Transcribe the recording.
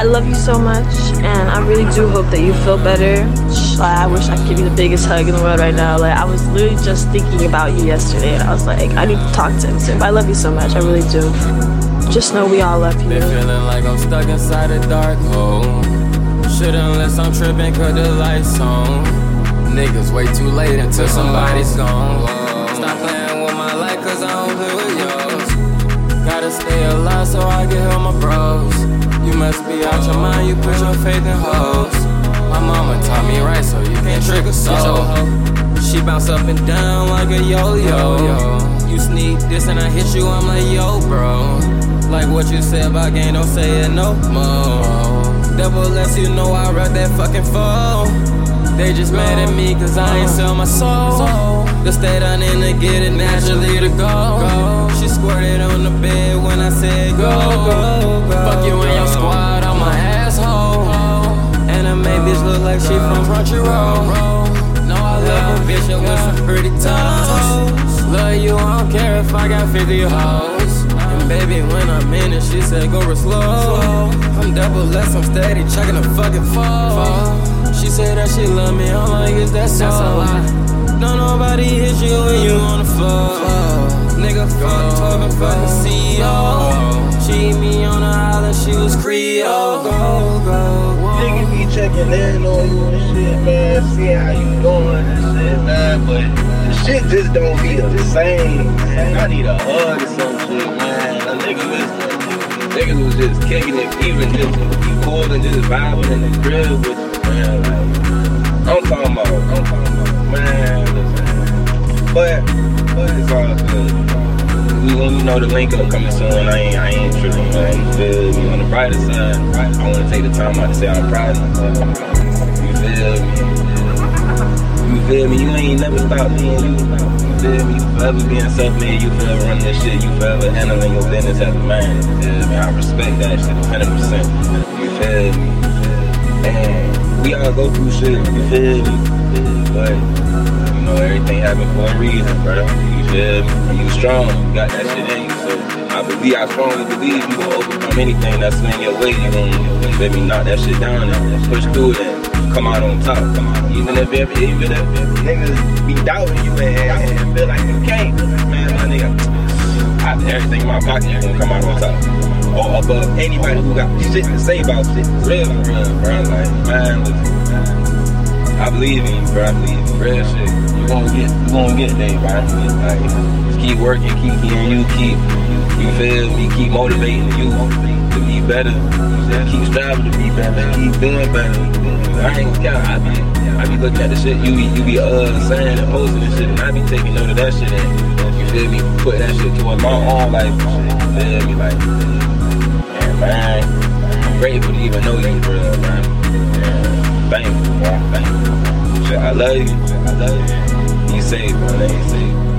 I love you so much, and I really do hope that you feel better. Like, I wish I could give you the biggest hug in the world right now. Like, I was literally just thinking about you yesterday, and I was like, I need to talk to him soon. I love you so much, I really do. Just know we all love you. Been feeling like I'm stuck inside a dark hole. Shit, unless I'm tripping, cut the lights on. Niggas wait too late until somebody's gone. Stop playing with my life, cause I don't play with yours. Gotta stay alive so I can help my bros. You must be out your mind, you put your faith in hoes. My mama taught me right, so you can't trick a soul. She bounce up and down like a yo-yo. You sneak this and I hit you, I'm like, yo, bro. Like what you said about game, don't say it no more. Devil lets you know I wrote that fucking phone. They just mad at me cause I ain't sell my soul. The state I'm in to get it naturally to go. She squirted on the bed when I said go. Fuck from Crunchyroll. No, I love a bitch with some pretty toes. Love you, I don't care if I got 50 hoes. And baby, when I'm in it, she said go real slow. I'm double less, I'm steady, chucking a fucking fall. She said that she love me, I'm like, is that so? Don't nobody hit you when you on the floor. Nigga, fuck talking, fucking CEO. She me on the island, she was Creole. Checking in on you and shit, man. See how you doing and shit, man. But the shit just don't be the same, man. I need a hug or some shit, man. A nigga was, niggas was just kicking it, even just cool and just vibing in the crib with you, man. Know the link up coming soon. I ain't I ain't tripping, man. You feel me? On the brighter side, I wanna take the time out to say I'm proud of myself. You feel me? You feel me? You ain't never stopped being you. You feel me? You forever being self-made. You forever running this shit. You forever handling your business as a man. You feel me? I respect that shit 100%. You feel me? And we all go through shit. You feel me? But you know everything happened for a reason, bro. Me? You strong. Got that shit in you. So I believe, I strongly believe you gonna overcome anything that's in your way. You gonna, me? Knock that shit down and push through it and come out on top. Come out. Even if every, even if niggas be doubting you and, and feel like you can't, man, my nigga, I everything in my pocket. Gonna come out on top. Or above anybody who got shit to say about shit. Real, real, bro. Like, man, listen. I believe in you, bro. Real shit. You gonna get, you gonna get there, bro. Like, just keep working, keep hearing you, keep, you feel me, keep motivating you to be better. Keep striving to be better, keep doing better. I ain't gonna. I be, I be looking at the shit you be, you be uh saying and posting and shit, and I be taking note of that shit and you feel me, put that shit towards my own life. You feel me, like, and man, I'm grateful to even know you, real, man. I love you. I love you. You safe, man. You safe.